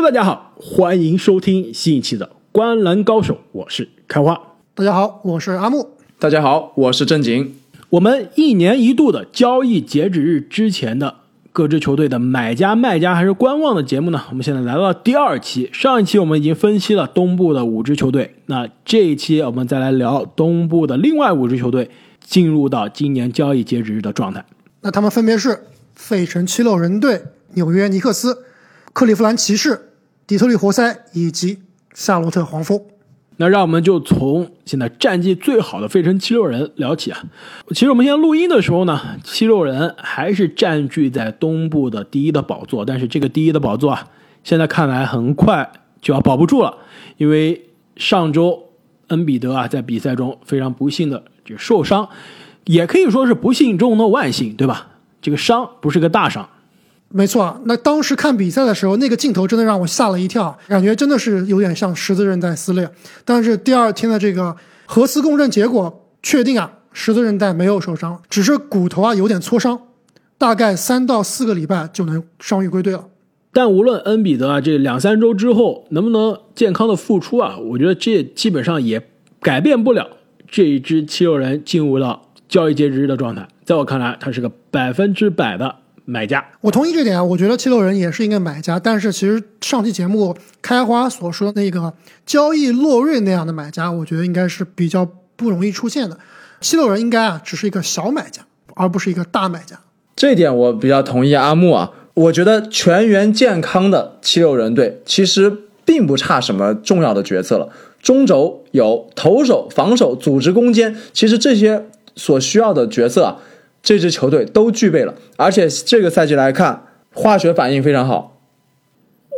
Hello，大家好，欢迎收听新一期的《观篮高手》，我是开花。大家好，我是阿木。大家好，我是正经。我们一年一度的交易截止日之前的各支球队的买家、卖家还是观望的节目呢？我们现在来到了第二期。上一期我们已经分析了东部的五支球队，那这一期我们再来聊东部的另外五支球队进入到今年交易截止日的状态。那他们分别是费城七六人队、纽约尼克斯、克利夫兰骑士、底特律活塞以及夏洛特黄蜂。那让我们就从现在战绩最好的费城七六人聊起啊。其实我们现在录音的时候呢，七六人还是占据在东部的第一的宝座，但是这个第一的宝座啊，现在看来很快就要保不住了，因为上周恩比德啊在比赛中非常不幸的就受伤，也可以说是不幸中的万幸，对吧？这个伤不是个大伤。没错，那当时看比赛的时候，那个镜头真的让我吓了一跳，感觉真的是有点像十字韧带撕裂。但是第二天的这个核磁共振结果确定啊，十字韧带没有受伤，只是骨头啊有点挫伤，大概三到四个礼拜就能伤愈归队了。但无论恩比德啊这两三周之后能不能健康的复出啊，我觉得这基本上也改变不了这一支七六人进入到交易截止日的状态。在我看来，他是个百分之百的。买家，我同意这点啊。我觉得七六人也是一个买家，但是其实上期节目开花所说的那个交易洛瑞那样的买家，我觉得应该是比较不容易出现的。七六人应该啊只是一个小买家，而不是一个大买家。这一点我比较同意阿木啊。我觉得全员健康的七六人队其实并不差什么重要的角色了。中轴有投手、防守、组织攻坚，其实这些所需要的角色啊。这支球队都具备了，而且这个赛季来看，化学反应非常好。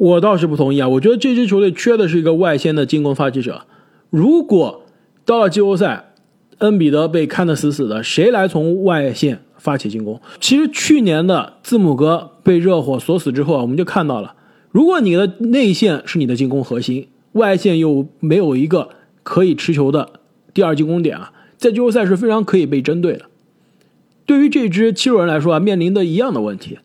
我倒是不同意啊，我觉得这支球队缺的是一个外线的进攻发起者。如果到了季后赛，恩比德被看得死死的，谁来从外线发起进攻？其实去年的字母哥被热火锁死之后啊，我们就看到了，如果你的内线是你的进攻核心，外线又没有一个可以持球的第二进攻点啊，在季后赛是非常可以被针对的。对于这支七六人来说啊，面临的一样的问题，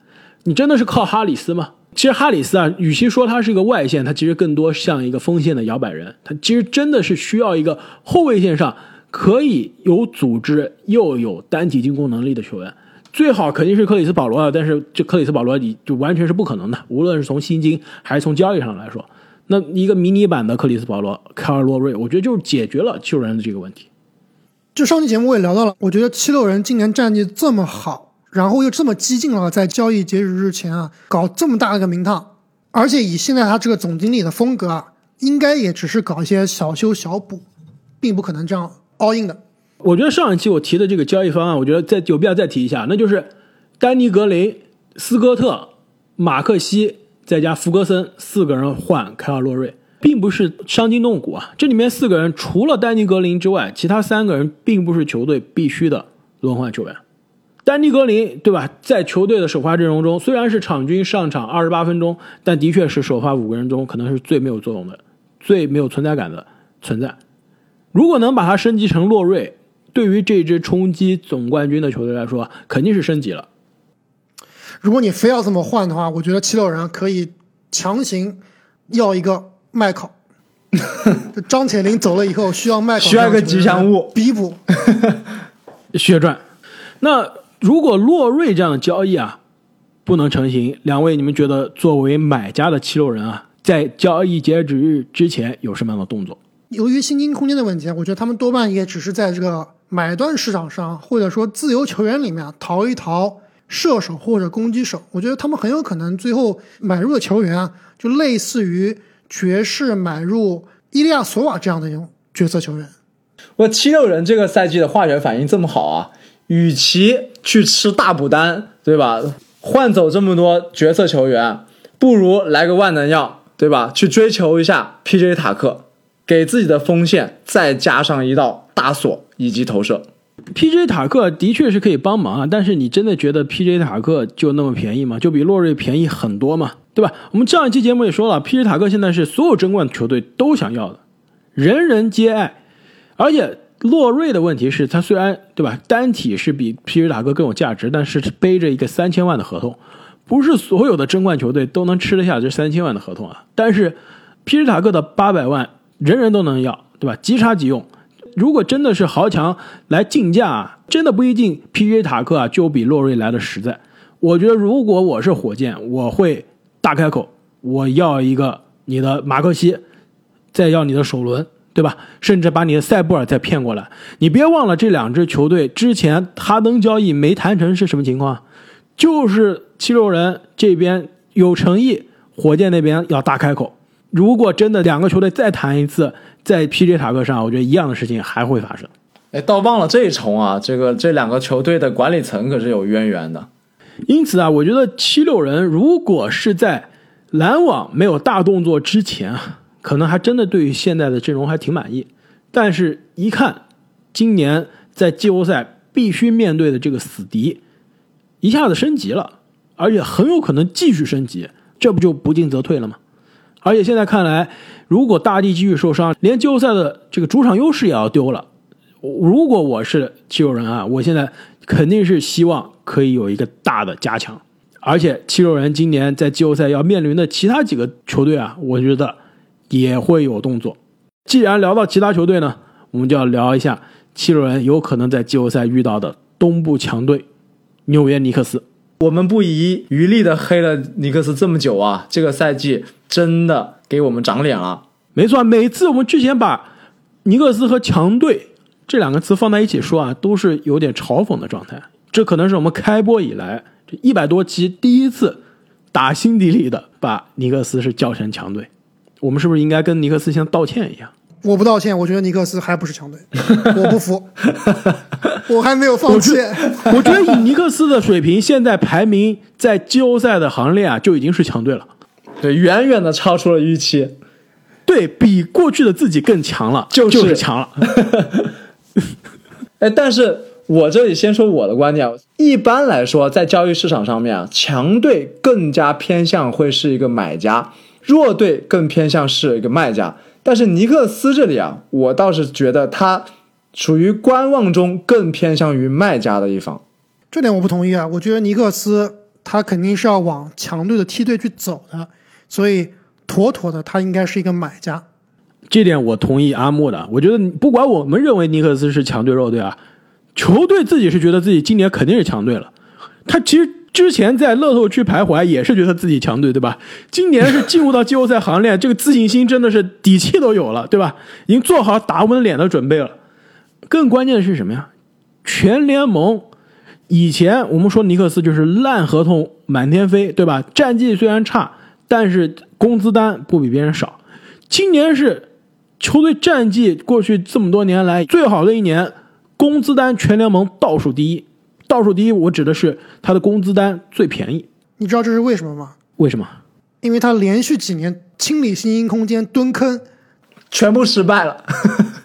你真的是靠哈里斯吗？其实哈里斯啊，与其说他是一个外线，他其实更多像一个锋线的摇摆人。他其实真的是需要一个后卫线上可以有组织又有单体进攻能力的球员。最好肯定是克里斯保罗啊，但是这克里斯保罗你就完全是不可能的，无论是从薪金还是从交易上来说。那一个迷你版的克里斯保罗，凯尔洛瑞，我觉得就是解决了七六人的这个问题。就上期节目我也聊到了，我觉得七六人今年战绩这么好，然后又这么激进了，在交易截止日前啊，搞这么大一个名堂，而且以现在他这个总经理的风格啊，应该也只是搞一些小修小补，并不可能这样 all in 的。我觉得上一期我提的这个交易方案，我觉得再有必要再提一下，那就是丹尼格林、斯科特、马克西再加福格森四个人换凯尔洛瑞。并不是伤筋动骨啊！这里面四个人除了丹尼格林之外，其他三个人并不是球队必须的轮换球员。丹尼格林，对吧？在球队的首发阵容中，虽然是场均上场二十八分钟，但的确是首发五个人中可能是最没有作用的、最没有存在感的存在。如果能把他升级成洛瑞，对于这支冲击总冠军的球队来说，肯定是升级了。如果你非要这么换的话，我觉得七六人可以强行要一个。麦考，张铁林走了以后，需要麦考，需要一个吉祥物弥补 血赚。那如果洛瑞这样的交易啊不能成型，两位你们觉得作为买家的七六人啊，在交易截止日之前有什么样的动作？由于薪金空间的问题，我觉得他们多半也只是在这个买断市场上，或者说自由球员里面淘一淘射手或者攻击手。我觉得他们很有可能最后买入的球员啊，就类似于。爵士买入伊利亚索瓦这样的一种角色球员，我七六人这个赛季的化学反应这么好啊，与其去吃大补单，对吧？换走这么多角色球员，不如来个万能药，对吧？去追求一下 P.J. 塔克，给自己的锋线再加上一道大锁以及投射。P.J. 塔克的确是可以帮忙啊，但是你真的觉得 P.J. 塔克就那么便宜吗？就比洛瑞便宜很多吗？对吧？我们上一期节目也说了，P.J. 塔克现在是所有争冠球队都想要的，人人皆爱。而且洛瑞的问题是，他虽然对吧，单体是比 P.J. 塔克更有价值，但是背着一个三千万的合同，不是所有的争冠球队都能吃得下这三千万的合同啊。但是皮什塔克的八百万，人人都能要，对吧？即插即用。如果真的是豪强来竞价啊，真的不一定皮什塔克啊就比洛瑞来的实在。我觉得如果我是火箭，我会大开口，我要一个你的马克西，再要你的首轮。对吧？甚至把你的塞布尔再骗过来。你别忘了，这两支球队之前哈登交易没谈成是什么情况？就是七六人这边有诚意，火箭那边要大开口。如果真的两个球队再谈一次，在 PJ 塔克上，我觉得一样的事情还会发生。哎，倒忘了这一重啊，这个这两个球队的管理层可是有渊源的。因此啊，我觉得七六人如果是在篮网没有大动作之前啊。可能还真的对于现在的阵容还挺满意，但是一看今年在季后赛必须面对的这个死敌，一下子升级了，而且很有可能继续升级，这不就不进则退了吗？而且现在看来，如果大帝继续受伤，连季后赛的这个主场优势也要丢了。如果我是七六人啊，我现在肯定是希望可以有一个大的加强，而且七六人今年在季后赛要面临的其他几个球队啊，我觉得。也会有动作。既然聊到其他球队呢，我们就要聊一下七六人有可能在季后赛遇到的东部强队纽约尼克斯。我们不遗余力的黑了尼克斯这么久啊，这个赛季真的给我们长脸了。没错，每次我们之前把尼克斯和强队这两个词放在一起说啊，都是有点嘲讽的状态。这可能是我们开播以来这一百多期第一次打心底里的把尼克斯是叫成强队。我们是不是应该跟尼克斯先道歉一样？我不道歉，我觉得尼克斯还不是强队，我不服，我还没有放弃。我觉得以尼克斯的水平，现在排名在季后赛的行列啊，就已经是强队了。对，远远的超出了预期，对比过去的自己更强了，就是强了。哎，但是我这里先说我的观点，一般来说，在交易市场上面啊，强队更加偏向会是一个买家。弱队更偏向是一个卖家，但是尼克斯这里啊，我倒是觉得他处于观望中，更偏向于卖家的一方。这点我不同意啊，我觉得尼克斯他肯定是要往强队的梯队去走的，所以妥妥的他应该是一个买家。这点我同意阿木的，我觉得不管我们认为尼克斯是强队弱队啊，球队自己是觉得自己今年肯定是强队了，他其实。之前在乐透区徘徊，也是觉得自己强队，对吧？今年是进入到季后赛行列，这个自信心真的是底气都有了，对吧？已经做好打稳脸的准备了。更关键的是什么呀？全联盟以前我们说尼克斯就是烂合同满天飞，对吧？战绩虽然差，但是工资单不比别人少。今年是球队战绩过去这么多年来最好的一年，工资单全联盟倒数第一。倒数第一，我指的是他的工资单最便宜。你知道这是为什么吗？为什么？因为他连续几年清理新兴空间蹲坑，全部失败了，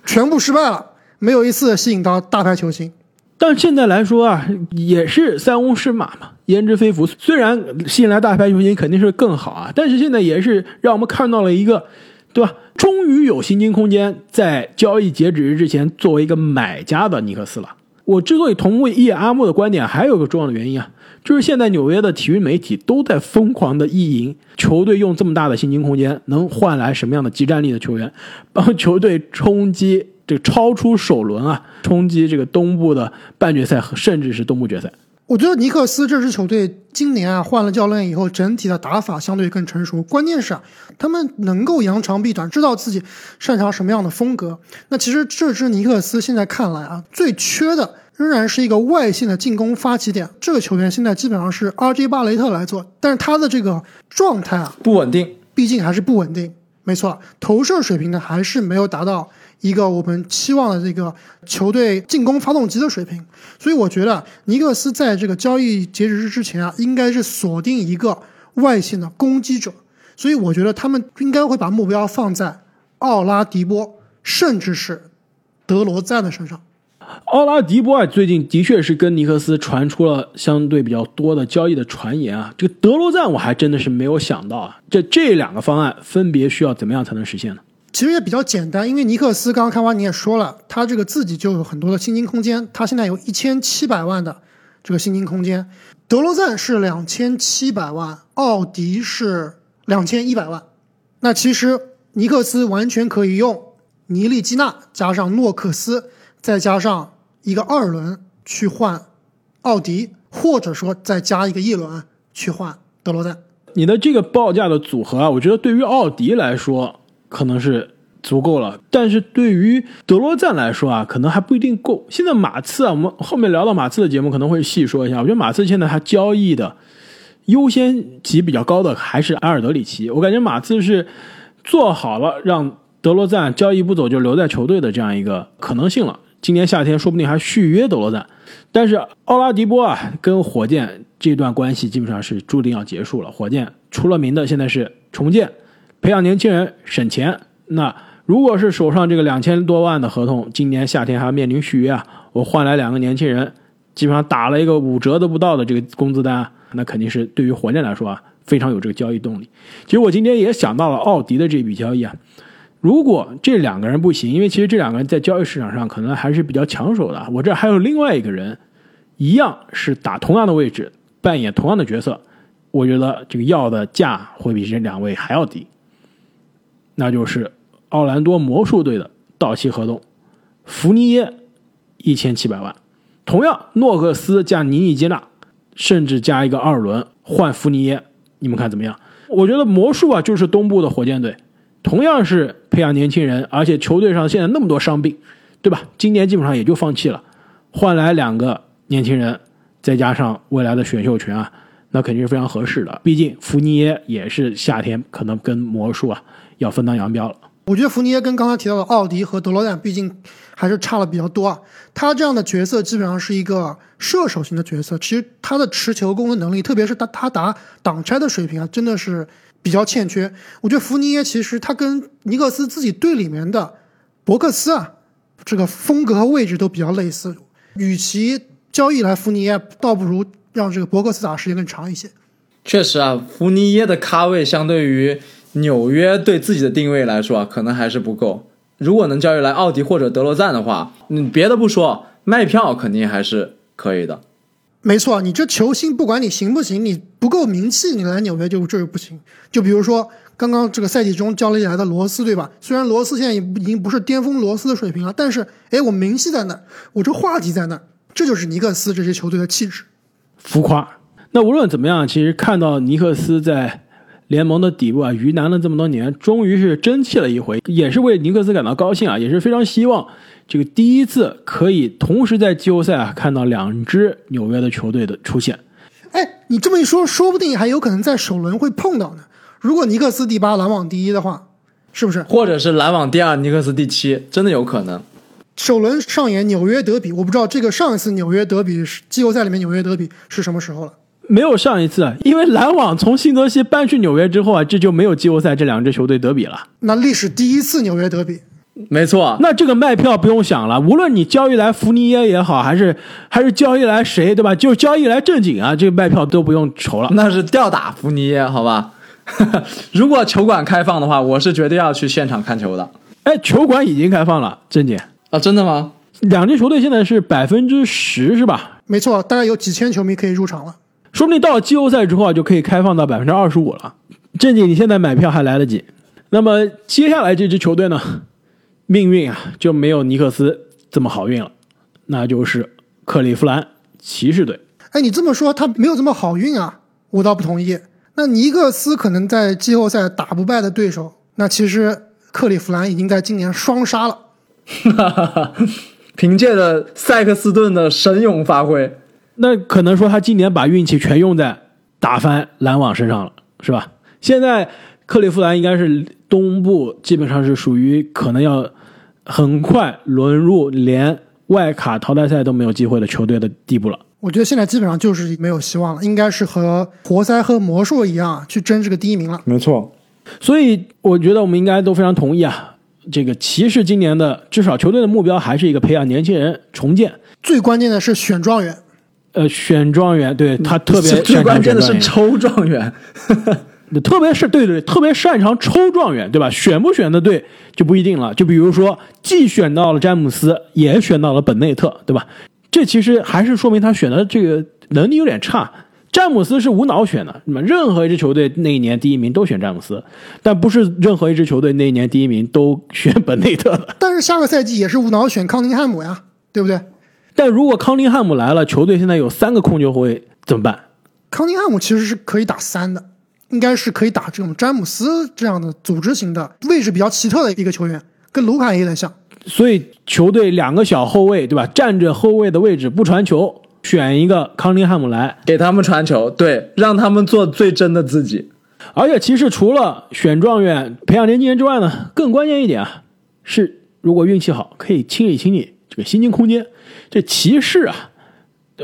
全部失败了，没有一次吸引到大牌球星。但现在来说啊，也是塞翁失马嘛，焉知非福。虽然吸引来大牌球星肯定是更好啊，但是现在也是让我们看到了一个，对吧？终于有薪金空间在交易截止日之前作为一个买家的尼克斯了。我之所以同意阿木的观点，还有个重要的原因啊，就是现在纽约的体育媒体都在疯狂的意淫球队用这么大的薪金空间能换来什么样的集战力的球员，帮球队冲击这个超出首轮啊，冲击这个东部的半决赛和甚至是东部决赛。我觉得尼克斯这支球队今年啊换了教练以后，整体的打法相对更成熟。关键是啊，他们能够扬长避短，知道自己擅长什么样的风格。那其实这支尼克斯现在看来啊，最缺的仍然是一个外线的进攻发起点。这个球员现在基本上是 RJ 巴雷特来做，但是他的这个状态啊不稳定，毕竟还是不稳定。没错，投射水平呢还是没有达到。一个我们期望的这个球队进攻发动机的水平，所以我觉得尼克斯在这个交易截止日之前啊，应该是锁定一个外线的攻击者，所以我觉得他们应该会把目标放在奥拉迪波，甚至是德罗赞的身上。奥拉迪波啊，最近的确是跟尼克斯传出了相对比较多的交易的传言啊，这个德罗赞我还真的是没有想到啊，这这两个方案分别需要怎么样才能实现呢？其实也比较简单，因为尼克斯刚刚开完你也说了，他这个自己就有很多的薪金空间，他现在有一千七百万的这个薪金空间。德罗赞是两千七百万，奥迪是两千一百万。那其实尼克斯完全可以用尼利基纳加上诺克斯，再加上一个二轮去换奥迪，或者说再加一个一轮去换德罗赞。你的这个报价的组合啊，我觉得对于奥迪来说可能是足够了，但是对于德罗赞来说啊，可能还不一定够。现在马刺啊，我们后面聊到马刺的节目可能会细说一下。我觉得马刺现在他交易的优先级比较高的还是埃尔德里奇，我感觉马刺是做好了让德罗赞交易不走就留在球队的这样一个可能性了。今年夏天说不定还续约德罗赞，但是奥拉迪波啊跟火箭这段关系基本上是注定要结束了。火箭出了名的现在是重建，培养年轻人省钱。那如果是手上这个两千多万的合同，今年夏天还要面临续约啊，我换来两个年轻人，基本上打了一个五折都不到的这个工资单，那肯定是对于火箭来说啊非常有这个交易动力。其实我今天也想到了奥迪的这笔交易啊。如果这两个人不行，因为其实这两个人在交易市场上可能还是比较抢手的。我这还有另外一个人，一样是打同样的位置，扮演同样的角色，我觉得这个要的价会比这两位还要低。那就是奥兰多魔术队的到期合同，福尼耶一千七百万，同样诺克斯加尼尼基纳，甚至加一个二轮换福尼耶，你们看怎么样？我觉得魔术啊，就是东部的火箭队。同样是培养年轻人，而且球队上现在那么多伤病，对吧？今年基本上也就放弃了，换来两个年轻人，再加上未来的选秀权啊，那肯定是非常合适的。毕竟福尼耶也是夏天可能跟魔术啊要分道扬镳了。我觉得福尼耶跟刚才提到的奥迪和德罗赞，毕竟还是差了比较多啊。他这样的角色基本上是一个射手型的角色，其实他的持球攻的能力，特别是他他打挡拆的水平啊，真的是。比较欠缺，我觉得福尼耶其实他跟尼克斯自己队里面的伯克斯啊，这个风格和位置都比较类似。与其交易来福尼耶，倒不如让这个伯克斯打时间更长一些。确实啊，福尼耶的咖位相对于纽约对自己的定位来说啊，可能还是不够。如果能交易来奥迪或者德罗赞的话，嗯，别的不说，卖票肯定还是可以的。没错，你这球星不管你行不行，你不够名气，你来纽约就这不行。就比如说刚刚这个赛季中交易来的罗斯，对吧？虽然罗斯现在已经不是巅峰罗斯的水平了，但是哎，我名气在那儿，我这话题在那儿，这就是尼克斯这支球队的气质。浮夸。那无论怎么样，其实看到尼克斯在联盟的底部啊，鱼腩了这么多年，终于是争气了一回，也是为尼克斯感到高兴啊，也是非常希望。这个第一次可以同时在季后赛啊看到两支纽约的球队的出现，哎，你这么一说，说不定还有可能在首轮会碰到呢。如果尼克斯第八，篮网第一的话，是不是？或者是篮网第二，尼克斯第七，真的有可能。首轮上演纽约德比，我不知道这个上一次纽约德比季后赛里面纽约德比是什么时候了？没有上一次，因为篮网从新泽西搬去纽约之后啊，这就没有季后赛这两支球队德比了。那历史第一次纽约德比。没错，那这个卖票不用想了，无论你交易来福尼耶也好，还是还是交易来谁，对吧？就交易来正经啊，这个卖票都不用愁了。那是吊打福尼耶，好吧？如果球馆开放的话，我是绝对要去现场看球的。哎，球馆已经开放了，正经啊，真的吗？两支球队现在是百分之十，是吧？没错，大概有几千球迷可以入场了。说不定到了季后赛之后啊，就可以开放到百分之二十五了。正经，你现在买票还来得及。那么接下来这支球队呢？命运啊，就没有尼克斯这么好运了，那就是克利夫兰骑士队。哎，你这么说他没有这么好运啊？我倒不同意。那尼克斯可能在季后赛打不败的对手，那其实克利夫兰已经在今年双杀了。哈哈哈！凭借着塞克斯顿的神勇发挥，那可能说他今年把运气全用在打翻篮网身上了，是吧？现在克利夫兰应该是东部基本上是属于可能要。很快沦入连外卡淘汰赛都没有机会的球队的地步了。我觉得现在基本上就是没有希望了，应该是和活塞和魔术一样去争这个第一名了。没错，所以我觉得我们应该都非常同意啊。这个骑士今年的至少球队的目标还是一个培养年轻人、重建。最关键的是选状元，呃，选状元，对他特别最关键的是抽状元。特别是对对，特别擅长抽状元，对吧？选不选的对就不一定了。就比如说，既选到了詹姆斯，也选到了本内特，对吧？这其实还是说明他选的这个能力有点差。詹姆斯是无脑选的，那么任何一支球队那一年第一名都选詹姆斯，但不是任何一支球队那一年第一名都选本内特的。但是下个赛季也是无脑选康宁汉姆呀，对不对？但如果康宁汉姆来了，球队现在有三个控球后卫怎么办？康宁汉姆其实是可以打三的，应该是可以打这种詹姆斯这样的组织型的位置比较奇特的一个球员，跟卢卡有点像。所以球队两个小后卫，对吧？站着后卫的位置不传球，选一个康宁汉姆来，给他们传球，对，让他们做最真的自己。而且其实除了选状元、培养年轻人之外呢，更关键一点啊，是如果运气好，可以清理清理这个薪金空间。这骑士啊，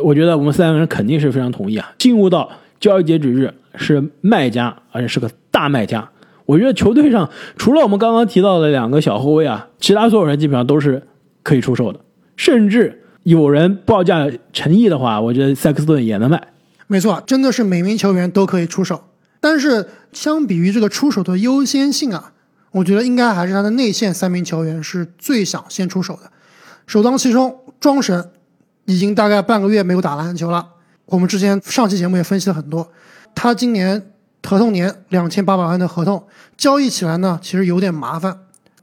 我觉得我们三个人肯定是非常同意啊。进入到交易截止日是卖家，而且是个大卖家。我觉得球队上除了我们刚刚提到的两个小后卫啊，其他所有人基本上都是可以出售的。甚至有人报价诚意的话，我觉得塞克斯顿也能卖。没错，真的是每名球员都可以出手。但是相比于这个出手的优先性啊，我觉得应该还是他的内线三名球员是最想先出手的。首当其冲，庄神已经大概半个月没有打篮球了。我们之前上期节目也分析了很多，他今年合同年两千八百万的合同，交易起来呢其实有点麻烦。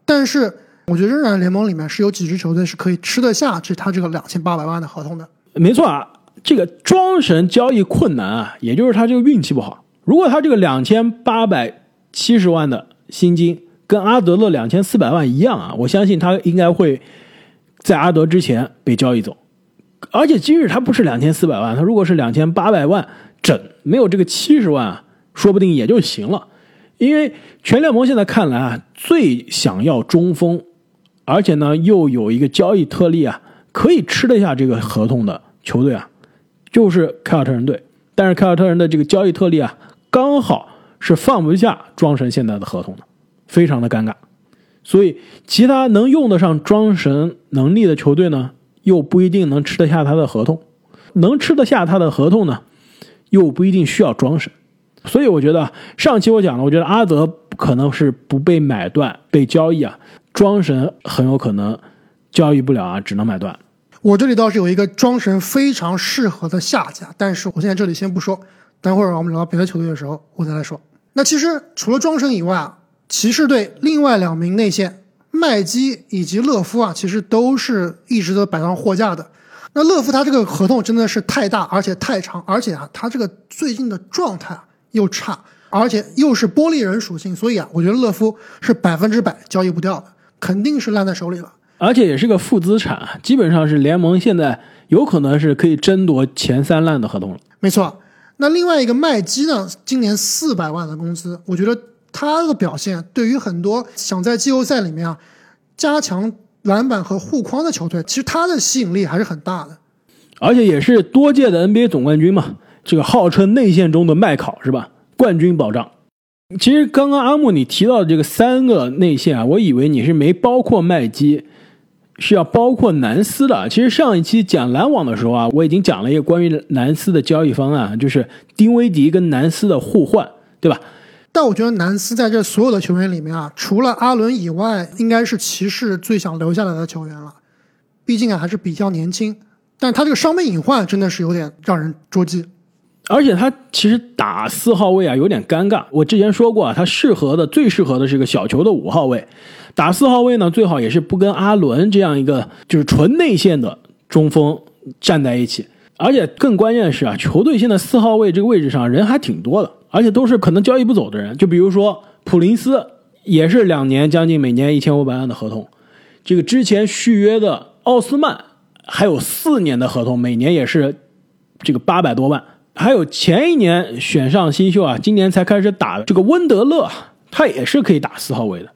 但是我觉得仍然联盟里面是有几支球队是可以吃得下这他这个两千八百万的合同的。没错啊，这个庄神交易困难啊，也就是他这个运气不好。如果他这个两千八百七十万的薪金跟阿德勒两千四百万一样啊，我相信他应该会在阿德之前被交易走。而且今日他不是两千四百万，他如果是两千八百万整，没有这个七十万，说不定也就行了。因为全联盟现在看来啊，最想要中锋，而且呢又有一个交易特例啊，可以吃得下这个合同的球队啊，就是凯尔特人队。但是凯尔特人的这个交易特例啊，刚好是放不下庄神现在的合同的，非常的尴尬。所以其他能用得上庄神能力的球队呢，又不一定能吃得下他的合同；能吃得下他的合同呢，又不一定需要庄神。所以我觉得上期我讲了，我觉得阿德可能是不被买断、被交易啊，庄神很有可能交易不了啊，只能买断。我这里倒是有一个庄神非常适合的下家，但是我现在这里先不说，等会儿我们聊到别的球队的时候我再来说。那其实除了庄神以外啊，骑士队另外两名内线麦基以及勒夫啊，其实都是一直都摆上货架的。那勒夫他这个合同真的是太大，而且太长，而且啊，他这个最近的状态又差，而且又是玻璃人属性，所以啊，我觉得勒夫是百分之百交易不掉的，肯定是烂在手里了。而且也是个负资产啊，基本上是联盟现在有可能是可以争夺前三烂的合同了。没错，那另外一个麦基呢，今年四百万的工资，我觉得他的表现对于很多想在季后赛里面啊加强篮板和护框的球队，其实他的吸引力还是很大的。而且也是多届的 NBA 总冠军嘛，这个号称内线中的麦考是吧？冠军保障。其实刚刚阿木你提到的这个三个内线啊，我以为你是没包括麦基。是要包括南斯的。其实上一期讲篮网的时候啊，我已经讲了一个关于南斯的交易方案，就是丁威迪跟南斯的互换，对吧？但我觉得南斯在这所有的球员里面啊，除了阿伦以外，应该是骑士最想留下来的球员了。毕竟啊，还是比较年轻，但他这个伤病隐患真的是有点让人捉急。而且他其实打四号位啊有点尴尬。我之前说过啊，他适合的最适合的是个小球的五号位。打四号位呢，最好也是不跟阿伦这样一个就是纯内线的中锋站在一起。而且更关键是啊，球队现在四号位这个位置上人还挺多的，而且都是可能交易不走的人。就比如说普林斯，也是两年将近每年一千五百万的合同。这个之前续约的奥斯曼还有四年的合同，每年也是这个八百多万。还有前一年选上新秀啊，今年才开始打的这个温德勒，他也是可以打四号位的。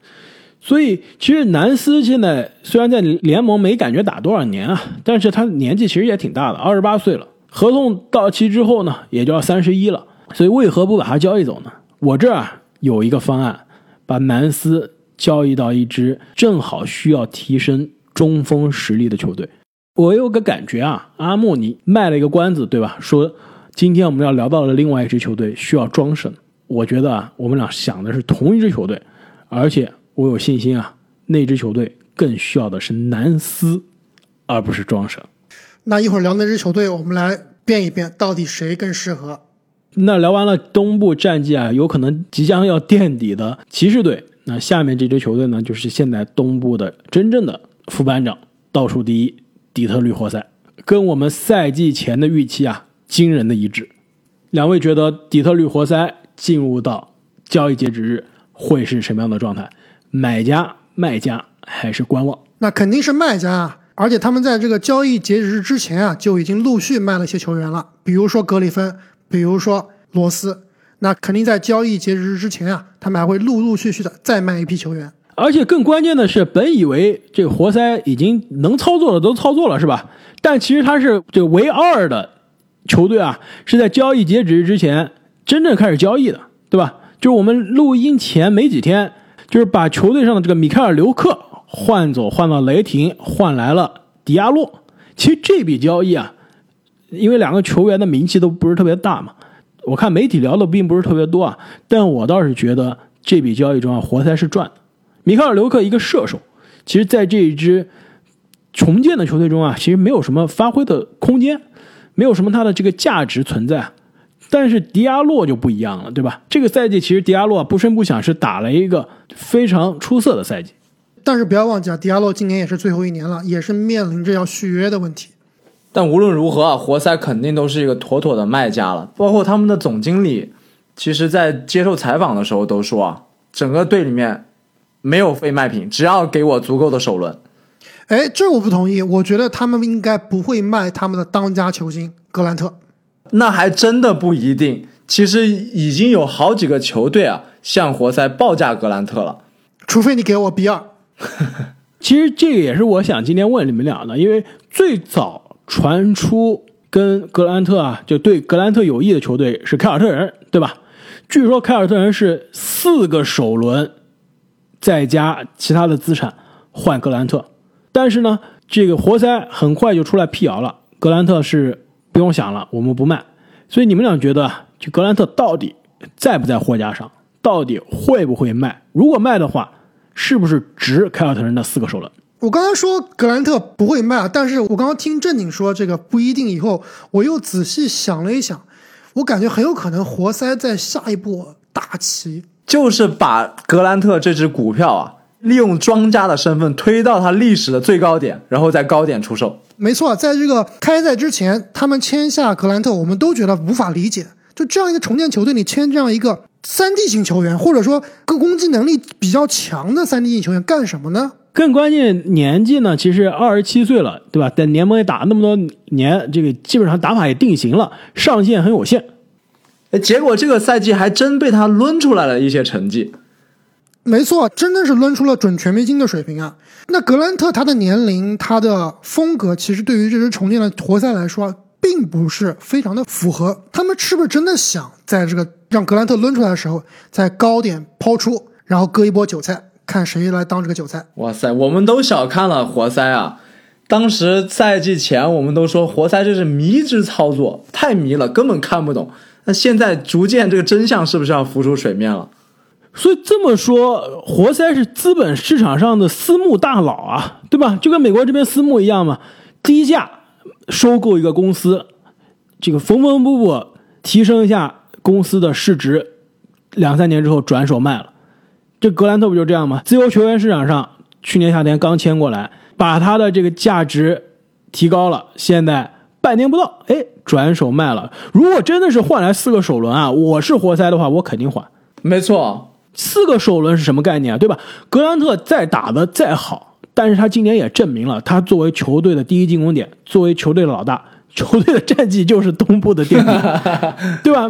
所以其实南斯现在虽然在联盟没感觉打多少年啊，但是他年纪其实也挺大的，二十八岁了，合同到期之后呢，也就要三十一了。所以为何不把他交易走呢？我这儿有一个方案，把南斯交易到一支正好需要提升中锋实力的球队。我有个感觉啊，阿莫尼卖了一个关子，对吧？说。今天我们要聊到的另外一支球队需要庄神，我觉得啊，我们俩想的是同一支球队，而且我有信心啊，那支球队更需要的是南斯，而不是庄神。那一会儿聊那支球队，我们来变一变，到底谁更适合？那聊完了东部战绩啊，有可能即将要垫底的骑士队，那下面这支球队呢，就是现在东部的真正的副班长，倒数第一底特律活塞，跟我们赛季前的预期啊，惊人的一致。两位觉得底特律活塞进入到交易截止日会是什么样的状态？买家、卖家还是观望？那肯定是卖家啊！而且他们在这个交易截止日之前啊，就已经陆续卖了一些球员了，比如说格里芬，比如说罗斯。那肯定在交易截止日之前啊，他们还会陆陆续续的再卖一批球员。而且更关键的是，本以为这活塞已经能操作的都操作了，是吧？但其实他是这唯二的球队啊，是在交易截止日之前真正开始交易的，对吧？就是我们录音前没几天，就是把球队上的这个米开尔·刘克换走，换到雷霆，换来了迪亚洛。其实这笔交易啊，因为两个球员的名气都不是特别大嘛，我看媒体聊的并不是特别多啊。但我倒是觉得这笔交易中啊，活塞是赚的。米开尔·刘克一个射手，其实在这一支重建的球队中啊，其实没有什么发挥的空间，没有什么他的这个价值存在。但是迪亚洛就不一样了，对吧？这个赛季其实迪亚洛不声不响是打了一个非常出色的赛季。但是不要忘记啊，迪亚洛今年也是最后一年了，也是面临着要续约的问题。但无论如何啊，活塞肯定都是一个妥妥的卖家了。包括他们的总经理，其实在接受采访的时候都说啊，整个队里面没有非卖品，只要给我足够的首轮。哎，这我不同意，我觉得他们应该不会卖他们的当家球星格兰特。那还真的不一定。其实已经有好几个球队啊，向活塞报价格兰特了。除非你给我比尔。其实这个也是我想今天问你们俩的，因为最早传出跟格兰特啊，就对格兰特有益的球队是凯尔特人，对吧？据说凯尔特人是四个首轮，再加其他的资产换格兰特，但是呢，这个活塞很快就出来辟谣了，格兰特是不用想了，我们不卖。所以你们俩觉得，就格兰特到底在不在货架上？到底会不会卖？如果卖的话，是不是值凯尔特人的四个首轮？我刚刚说格兰特不会卖，但是我刚刚听正经说这个不一定，以后我又仔细想了一想，我感觉很有可能活塞在下一步大棋，就是把格兰特这只股票啊，利用庄家的身份推到它历史的最高点，然后在高点出售。没错，在这个开赛之前，他们签下格兰特，我们都觉得无法理解。就这样一个重建球队，你签这样一个三 D 型球员，或者说各攻击能力比较强的三 D 型球员干什么呢？更关键，年纪呢，其实二十七岁了，对吧？在联盟也打那么多年，这个基本上打法也定型了，上限很有限。哎，结果这个赛季还真被他抡出来了一些成绩。没错，真的是抡出了准全明星的水平啊！那格兰特他的年龄、他的风格，其实对于这支重建的活塞来说，并不是非常的符合。他们是不是真的想在这个让格兰特抡出来的时候，在高点抛出，然后割一波韭菜，看谁来当这个韭菜？哇塞，我们都小看了活塞啊！当时赛季前我们都说活塞这是迷之操作，太迷了，根本看不懂。那现在逐渐这个真相是不是要浮出水面了？所以这么说，活塞是资本市场上的私募大佬啊，对吧？就跟美国这边私募一样嘛，低价收购一个公司，这个缝缝补补提升一下公司的市值，两三年之后转手卖了。这格兰特不就这样吗？自由球员市场上去年夏天刚签过来，把他的这个价值提高了，现在半年不到，哎，转手卖了。如果真的是换来四个首轮啊，我是活塞的话，我肯定换。没错。四个首轮是什么概念啊？对吧？格兰特再打的再好，但是他今年也证明了，他作为球队的第一进攻点，作为球队的老大，球队的战绩就是东部的垫底，对吧？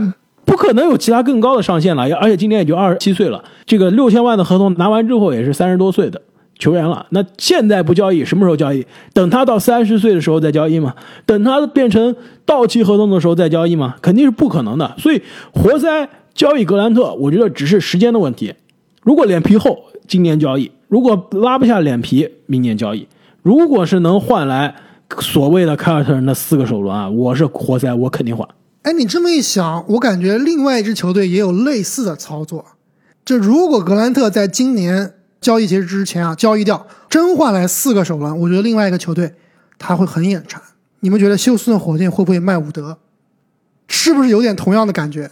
不可能有其他更高的上限了。而且今年也就二十七岁了，这个六千万的合同拿完之后也是三十多岁的球员了。那现在不交易，什么时候交易？等他到三十岁的时候再交易吗？等他变成到期合同的时候再交易吗？肯定是不可能的。所以活塞。交易格兰特，我觉得只是时间的问题。如果脸皮厚，今年交易；如果拉不下脸皮，明年交易。如果是能换来所谓的凯尔特人的四个首轮啊，我是活塞，我肯定换。哎，你这么一想，我感觉另外一支球队也有类似的操作。就如果格兰特在今年交易截止之前啊交易掉，真换来四个首轮，我觉得另外一个球队他会很眼馋。你们觉得休斯顿火箭会不会卖伍德？是不是有点同样的感觉？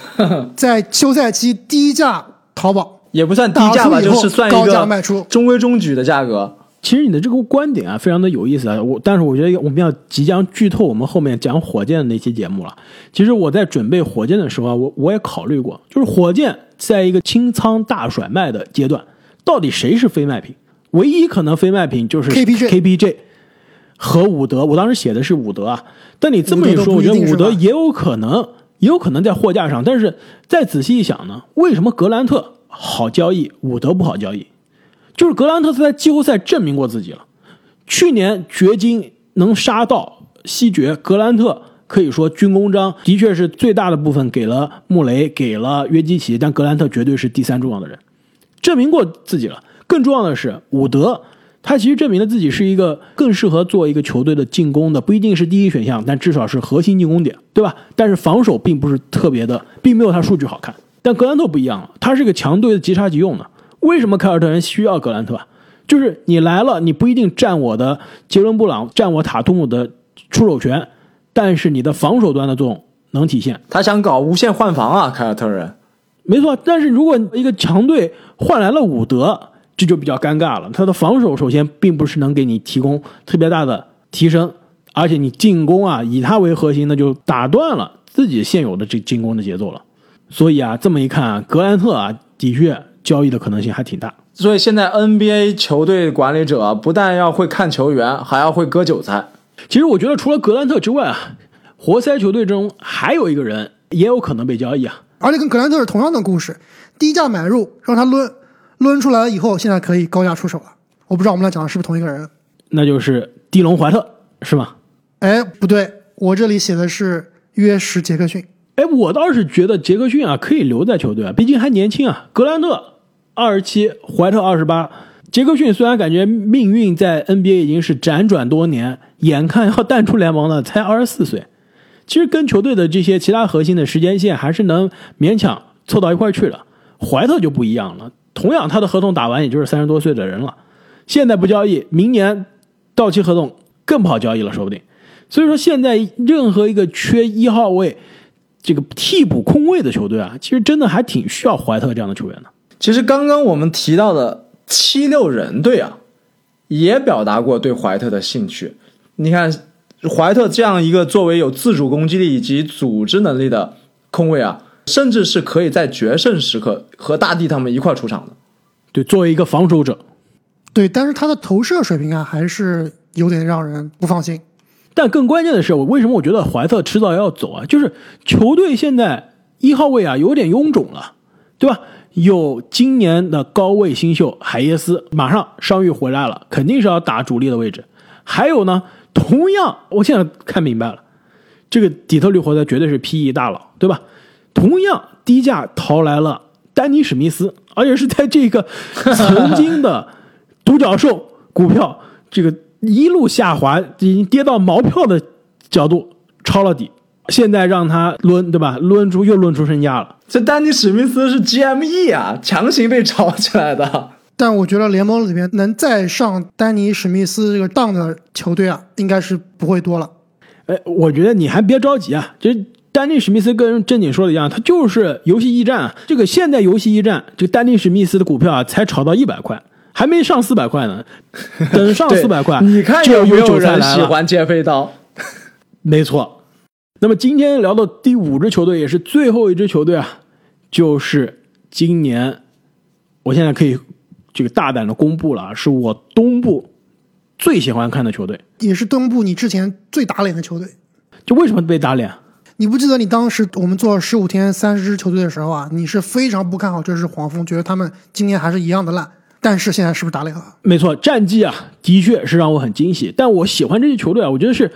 在休赛期低价淘宝，也不算低价吧，就是算一高价卖出个中规中矩的价格。其实你的这个观点啊，非常的有意思啊。我但是我觉得我们要即将剧透我们后面讲火箭的那期节目了。其实我在准备火箭的时候啊，我我也考虑过，就是火箭在一个清仓大甩卖的阶段，到底谁是非卖品？唯一可能非卖品就是 KPJ KPJ 和伍德。我当时写的是伍德啊，但你这么一说，我觉得伍德也有可能，也有可能在货架上。但是再仔细一想呢，为什么格兰特好交易，伍德不好交易？就是格兰特他在季后赛证明过自己了。去年掘金能杀到西决，格兰特可以说军功章的确是最大的部分给了穆雷，给了约基奇，但格兰特绝对是第三重要的人，证明过自己了。更重要的是，伍德他其实证明了自己是一个更适合做一个球队的进攻的，不一定是第一选项，但至少是核心进攻点，对吧？但是防守并不是特别的，并没有他数据好看。但格兰特不一样了，他是个强队的即插即用的。为什么凯尔特人需要格兰特？就是你来了，你不一定占我的杰伦布朗，占我塔图姆的出手权，但是你的防守端的作用能体现。他想搞无限换防啊，凯尔特人。没错，但是如果一个强队换来了伍德，这就比较尴尬了。他的防守首先并不是能给你提供特别大的提升，而且你进攻啊以他为核心，那就打断了自己现有的这进攻的节奏了。所以啊，这么一看啊，格兰特啊的确交易的可能性还挺大。所以现在 NBA 球队管理者不但要会看球员，还要会割韭菜。其实我觉得除了格兰特之外啊，活塞球队中还有一个人也有可能被交易啊。而且跟格兰特是同样的故事，低价买入让他抡，抡出来了以后，现在可以高价出手了。我不知道我们俩讲的是不是同一个人？那就是蒂隆怀特，是吗？哎，不对，我这里写的是约什杰克逊。哎，我倒是觉得杰克逊啊可以留在球队啊，毕竟还年轻啊。格兰特二十七，怀特二十八，杰克逊虽然感觉命运在 NBA 已经是辗转多年，眼看要淡出联盟了，才二十四岁，其实跟球队的这些其他核心的时间线还是能勉强凑到一块去的。怀特就不一样了，同样他的合同打完也就是三十多岁的人了，现在不交易，明年到期合同更不好交易了，说不定。所以说，现在任何一个缺一号位。这个替补空位的球队啊，其实真的还挺需要怀特这样的球员的。其实刚刚我们提到的七六人队啊，也表达过对怀特的兴趣。你看，怀特这样一个作为有自主攻击力以及组织能力的空位啊，甚至是可以在决胜时刻和大帝他们一块出场的。对，作为一个防守者，对，但是他的投射水平啊，还是有点让人不放心。但更关键的是，我为什么我觉得怀特迟早要走啊？就是球队现在一号位啊有点臃肿了，对吧？有今年的高位新秀海耶斯，马上伤愈回来了，肯定是要打主力的位置。还有呢，同样我现在看明白了，这个底特律活塞绝对是 PE 大佬，对吧？同样低价淘来了丹尼史密斯，而且是在这个 曾经的独角兽股票这个。一路下滑，已经跌到毛票的角度抄了底，现在让他抡，对吧？抡出又抡出身价了。这丹尼史密斯是 GME 啊，强行被炒起来的。但我觉得联盟里面能再上丹尼史密斯这个当的球队啊，应该是不会多了。哎，我觉得你还别着急啊，这丹尼史密斯跟正经说的一样，他就是游戏驿站啊。这个现在游戏驿站，这个丹尼史密斯的股票啊，才炒到一百块。还没上四百块呢，等上四百块，你看有没有人喜欢接飞刀？没错。那么今天聊到第五支球队，也是最后一支球队啊，就是今年，我现在可以这个大胆的公布了啊，是我东部最喜欢看的球队，也是东部你之前最打脸的球队。就为什么被打脸？你不记得你当时我们做十五天三十支球队的时候啊，你是非常不看好这支黄蜂，觉得他们今年还是一样的烂。但是现在是不是打脸了？没错，战绩啊，的确是让我很惊喜。但我喜欢这支球队啊，我觉得是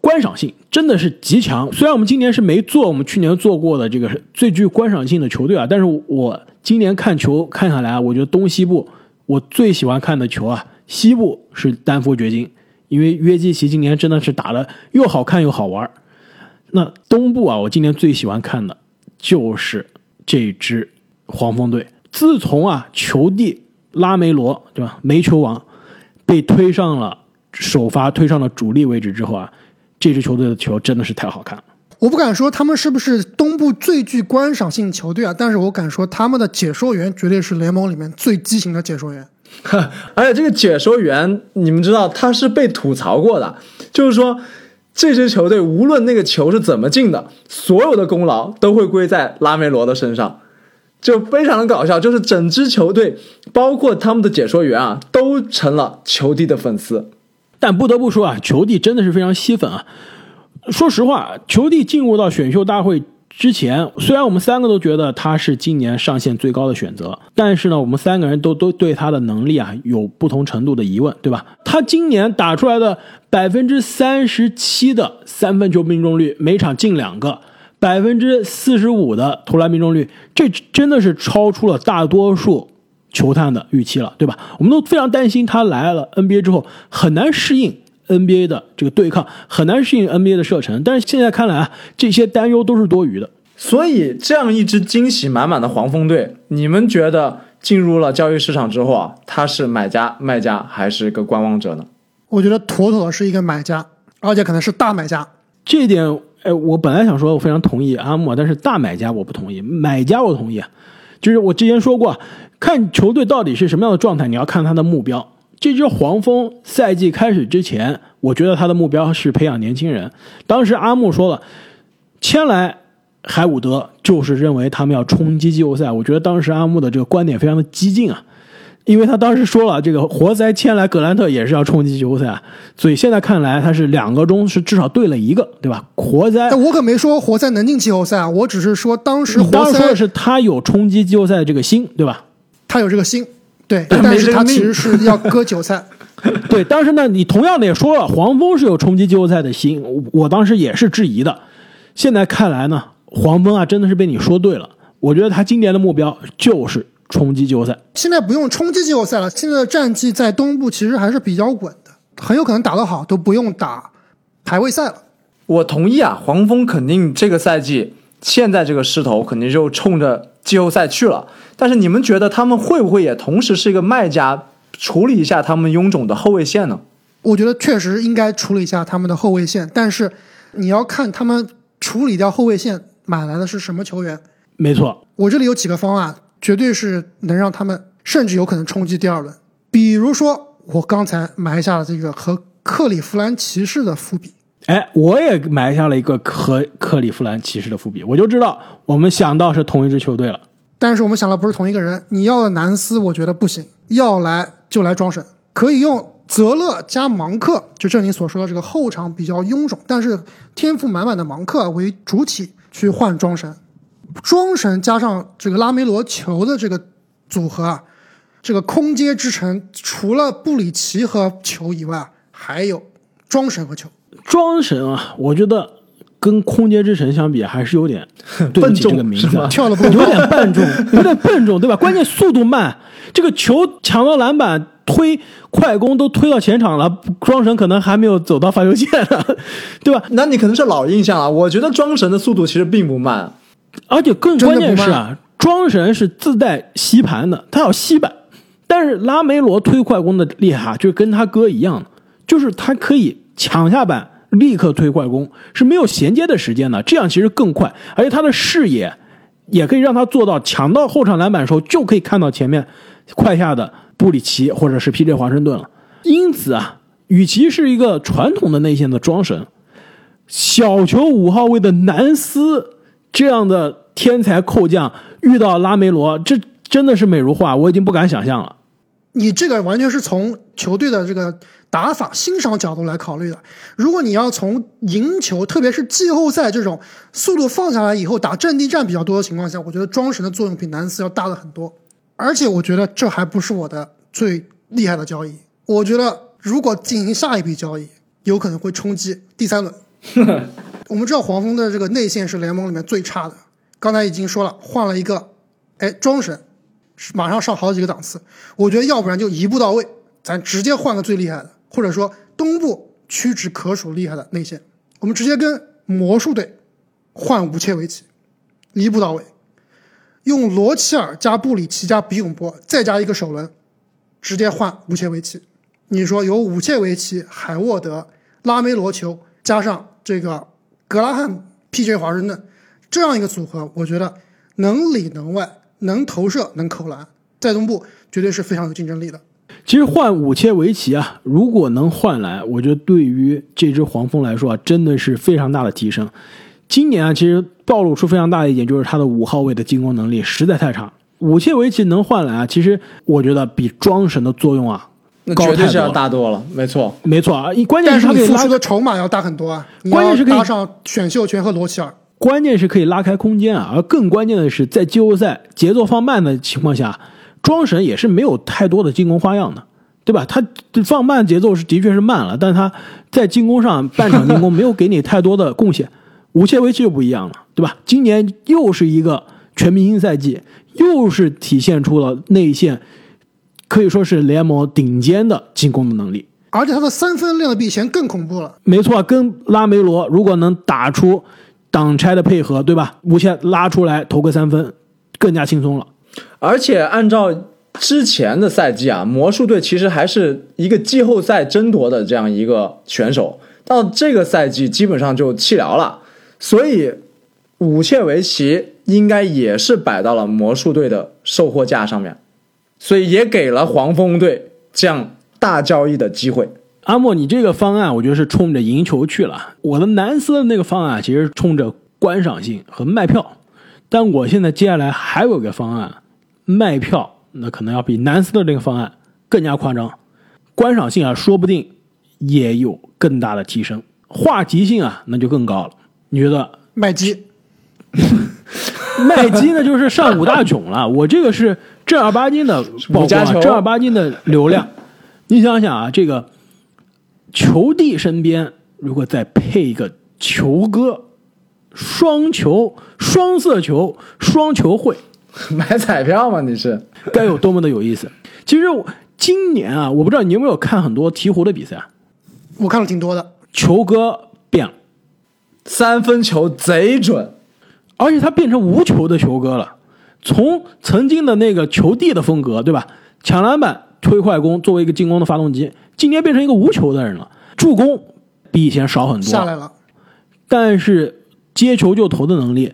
观赏性真的是极强。虽然我们今年是没做我们去年做过的这个最具观赏性的球队啊，但是我今年看球看下来，我觉得东西部我最喜欢看的球啊，西部是丹佛掘金，因为约基奇今年真的是打的又好看又好玩。那东部啊，我今年最喜欢看的就是这支黄蜂队。自从啊球帝。拉梅罗对吧？煤球王被推上了首发，推上了主力位置之后啊，这支球队的球真的是太好看了。我不敢说他们是不是东部最具观赏性球队啊，但是我敢说他们的解说员绝对是联盟里面最畸形的解说员。而且这个解说员，你们知道他是被吐槽过的，就是说这支球队无论那个球是怎么进的，所有的功劳都会归在拉梅罗的身上，就非常的搞笑。就是整支球队，包括他们的解说员啊，都成了球帝的粉丝。但不得不说啊，球帝真的是非常吸粉啊。说实话，球帝进入到选秀大会之前，虽然我们三个都觉得他是今年上限最高的选择，但是呢，我们三个人都都对他的能力啊有不同程度的疑问，对吧？他今年打出来的百分之三十七的三分球命中率，每场进两个，百分之四十五的投篮命中率，这真的是超出了大多数球探的预期了，对吧？我们都非常担心他来了 NBA 之后很难适应。NBA 的这个对抗很难适应 NBA 的射程，但是现在看来啊，这些担忧都是多余的。所以，这样一支惊喜满满的黄蜂队，你们觉得进入了交易市场之后啊，他是买家、卖家还是一个观望者呢？我觉得妥妥的是一个买家，而且可能是大买家。这一点，哎，我本来想说，我非常同意阿莫，但是大买家我不同意，买家我同意。就是我之前说过，看球队到底是什么样的状态，你要看他的目标。这支黄蜂赛季开始之前，我觉得他的目标是培养年轻人。当时阿木说了，签来海伍德就是认为他们要冲击季后赛。我觉得当时阿木的这个观点非常的激进啊，因为他当时说了，这个活塞签来格兰特也是要冲击季后赛，所以现在看来他是两个中是至少对了一个，对吧？活塞，我可没说活塞能进季后赛啊，我只是说当时活塞说的是他有冲击季后赛的这个心，对吧？他有这个心。对，但是他其实是要割韭菜。对，当时呢，你同样的也说了，黄蜂是有冲击季后赛的心，我当时也是质疑的。现在看来呢，黄蜂啊，真的是被你说对了。我觉得他今年的目标就是冲击季后赛。现在不用冲击季后赛了，现在的战绩在东部其实还是比较稳的，很有可能打得好都不用打排位赛了。我同意啊，黄蜂肯定这个赛季现在这个势头肯定就冲着季后赛去了。但是你们觉得他们会不会也同时是一个卖家，处理一下他们臃肿的后卫线呢？我觉得确实应该处理一下他们的后卫线，但是你要看他们处理掉后卫线买来的是什么球员。没错，我这里有几个方案，绝对是能让他们甚至有可能冲击第二轮。比如说我刚才埋下了这个和克利夫兰骑士的伏笔。哎，我也埋下了一个和克利夫兰骑士的伏笔，我就知道我们想到是同一支球队了。但是我们想到不是同一个人。你要的南斯，我觉得不行。要来就来庄神，可以用泽勒加芒克，就正你所说的这个后场比较臃肿，但是天赋满满的芒克为主体去换庄神。庄神加上这个拉梅罗球的这个组合啊，这个空接之城除了布里奇和球以外，还有庄神和球。庄神啊，我觉得。跟空接之城相比，还是有点对不起这个名字，跳的有点笨重，有点笨重，对吧？关键速度慢，这个球抢到篮板，推快攻都推到前场了，庄神可能还没有走到罚球线呢，对吧？那你可能是老印象了。我觉得庄神的速度其实并不慢，而且更关键是啊，庄神是自带吸盘的，他要吸板，但是拉梅罗推快攻的厉害，就跟他哥一样的，就是他可以抢下板。立刻推快攻是没有衔接的时间的，这样其实更快，而且他的视野也可以让他做到抢到后场篮板的时候就可以看到前面快下的布里奇或者是 P.J. 华盛顿了。因此啊，与其是一个传统的内线的庄神，小球五号位的南斯这样的天才扣将遇到拉梅罗，这真的是美如画，我已经不敢想象了。你这个完全是从球队的这个。打法欣赏角度来考虑的。如果你要从赢球，特别是季后赛这种速度放下来以后打阵地战比较多的情况下，我觉得庄神的作用比南斯要大了很多。而且我觉得这还不是我的最厉害的交易。我觉得如果进行下一笔交易，有可能会冲击第三轮。我们知道黄蜂的这个内线是联盟里面最差的。刚才已经说了，换了一个，哎，庄神马上上好几个档次。我觉得要不然就一步到位，咱直接换个最厉害的。或者说东部屈指可数厉害的内线，我们直接跟魔术队换武切维奇，一步到位，用罗齐尔加布里奇加比永波再加一个首轮，直接换武切维奇。你说有武切维奇、海沃德、拉梅罗球加上这个格拉汉、P.J. 华盛顿这样一个组合，我觉得能里能外，能投射，能扣篮，在东部绝对是非常有竞争力的。其实换武切维奇啊，如果能换来，我觉得对于这支黄蜂来说啊，真的是非常大的提升。今年啊，其实暴露出非常大的一点，就是他的五号位的进攻能力实在太差。武切维奇能换来啊，其实我觉得比庄神的作用啊绝对是要。大多了，没错。没错啊，一关键是你付是他可以拉出的筹码要大很多啊！关键是可以搭上选秀权和罗齐尔，关键是可以拉开空间啊，而更关键的是，在季后赛节奏放慢的情况下，庄神也是没有太多的进攻花样的，对吧？他放慢节奏是的确是慢了，但他在进攻上半场进攻没有给你太多的贡献。武切维奇就不一样了，对吧？今年又是一个全明星赛季，又是体现出了内线可以说是联盟顶尖的进攻的能力。而且他的三分练的比以前更恐怖了。没错，跟拉梅罗如果能打出挡拆的配合，对吧？无限拉出来投个三分，更加轻松了。而且按照之前的赛季啊，魔术队其实还是一个季后赛争夺的这样一个选手，到这个赛季基本上就弃疗了，所以武切维奇应该也是摆到了魔术队的售货架上面，所以也给了黄蜂队这样大交易的机会。阿莫，你这个方案我觉得是冲着赢球去了。我的南斯的那个方案其实冲着观赏性和卖票，但我现在接下来还有一个方案，卖票那可能要比南斯的这个方案更加夸张，观赏性啊说不定也有更大的提升，话题性啊那就更高了。你觉得麦基，麦基 呢就是上五大囧了，我这个是正儿八经的曝光啊，五加球正儿八经的流量。你想想啊，这个球帝身边如果再配一个球哥，双球、双色球、双球会，买彩票吗？你是？该有多么的有意思！其实我今年啊，我不知道你有没有看很多鹈鹕的比赛啊，我看了挺多的。球哥变了，三分球贼准，而且他变成无球的球哥了。从曾经的那个球帝的风格，对吧？抢篮板、推快攻，作为一个进攻的发动机，今年变成一个无球的人了。助攻比以前少很多，下来了，但是接球就投的能力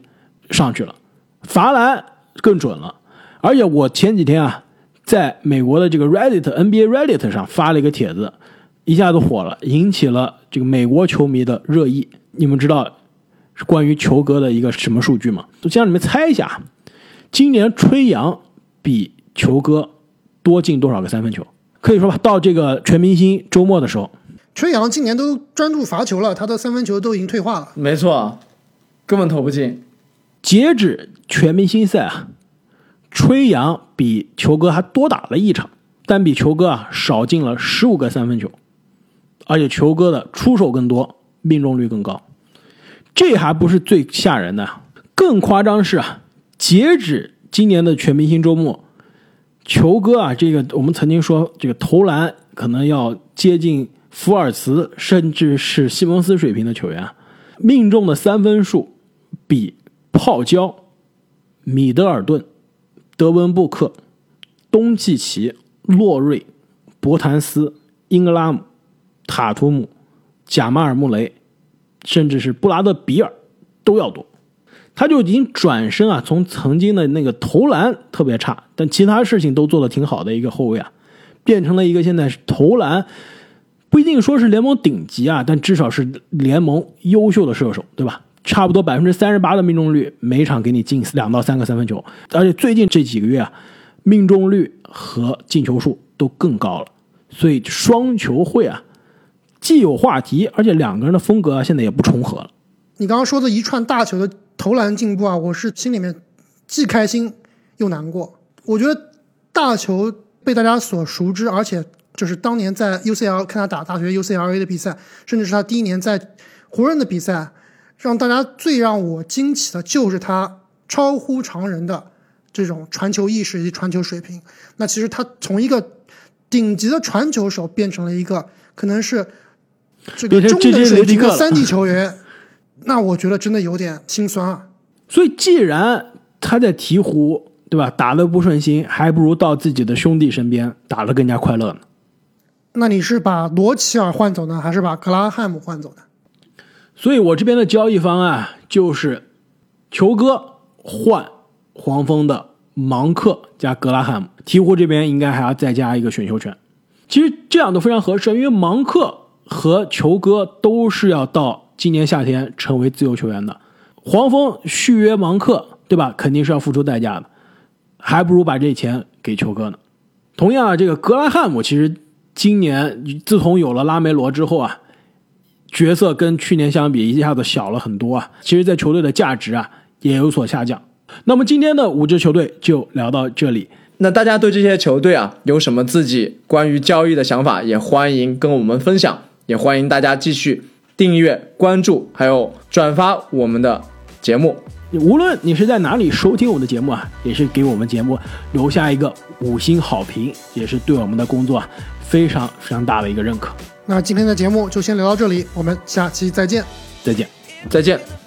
上去了，罚篮更准了。而且我前几天啊，在美国的这个 Reddit NBA Reddit 上发了一个帖子，一下子火了，引起了这个美国球迷的热议。你们知道是关于球哥的一个什么数据吗？就先让你们猜一下，今年吹杨比球哥多进多少个三分球？可以说吧，到这个全明星周末的时候，吹杨今年都专注罚球了，他的三分球都已经退化了。没错，根本投不进。截止全明星赛啊，吹杨比球哥还多打了一场，但比球哥啊少进了十五个三分球，而且球哥的出手更多，命中率更高。这还不是最吓人的，更夸张是啊，截止今年的全明星周末，球哥啊，这个我们曾经说这个投篮可能要接近福尔茨甚至是西蒙斯水平的球员，命中的三分数比泡椒、米德尔顿、德文布克、东契奇、洛瑞、伯坦斯、英格拉姆、塔图姆、贾马尔穆雷，甚至是布拉德比尔都要多。他就已经转身啊，从曾经的那个投篮特别差，但其他事情都做得挺好的一个后卫啊，变成了一个现在是投篮不一定说是联盟顶级啊，但至少是联盟优秀的射手，对吧？差不多百分之三十八的命中率，每场给你进两到三个三分球，而且最近这几个月啊，命中率和进球数都更高了，所以双球会啊，既有话题，而且两个人的风格啊，现在也不重合了。你刚刚说的一串大球的投篮进步啊，我是心里面既开心又难过。我觉得大球被大家所熟知，而且就是当年在 UCL 看他打大学 UCLA 的比赛，甚至是他第一年在湖人的比赛，让大家最让我惊奇的就是他超乎常人的这种传球意识以及传球水平。那其实他从一个顶级的传球手变成了一个可能是这个中等水平的三 D 球员，那我觉得真的有点心酸啊。所以，既然他在鹈鹕，对吧，打的不顺心，还不如到自己的兄弟身边打的更加快乐呢。那你是把罗齐尔换走呢，还是把格拉汉姆换走呢？所以我这边的交易方案就是球哥换黄蜂的芒克加格拉汉姆，鹈鹕这边应该还要再加一个选秀权。其实这样都非常合适，因为芒克和球哥都是要到今年夏天成为自由球员的。黄蜂续约芒克，对吧？肯定是要付出代价的，还不如把这钱给球哥呢。同样啊，这个格拉汉姆其实今年自从有了拉梅罗之后啊，角色跟去年相比一下子小了很多啊。其实，在球队的价值啊也有所下降。那么今天的五支球队就聊到这里。那大家对这些球队啊有什么自己关于交易的想法，也欢迎跟我们分享，也欢迎大家继续订阅、关注，还有转发我们的节目。无论你是在哪里收听我们的节目啊，也是给我们节目留下一个五星好评，也是对我们的工作啊非常非常大的一个认可。那今天的节目就先聊到这里，我们下期再见。再见。再见。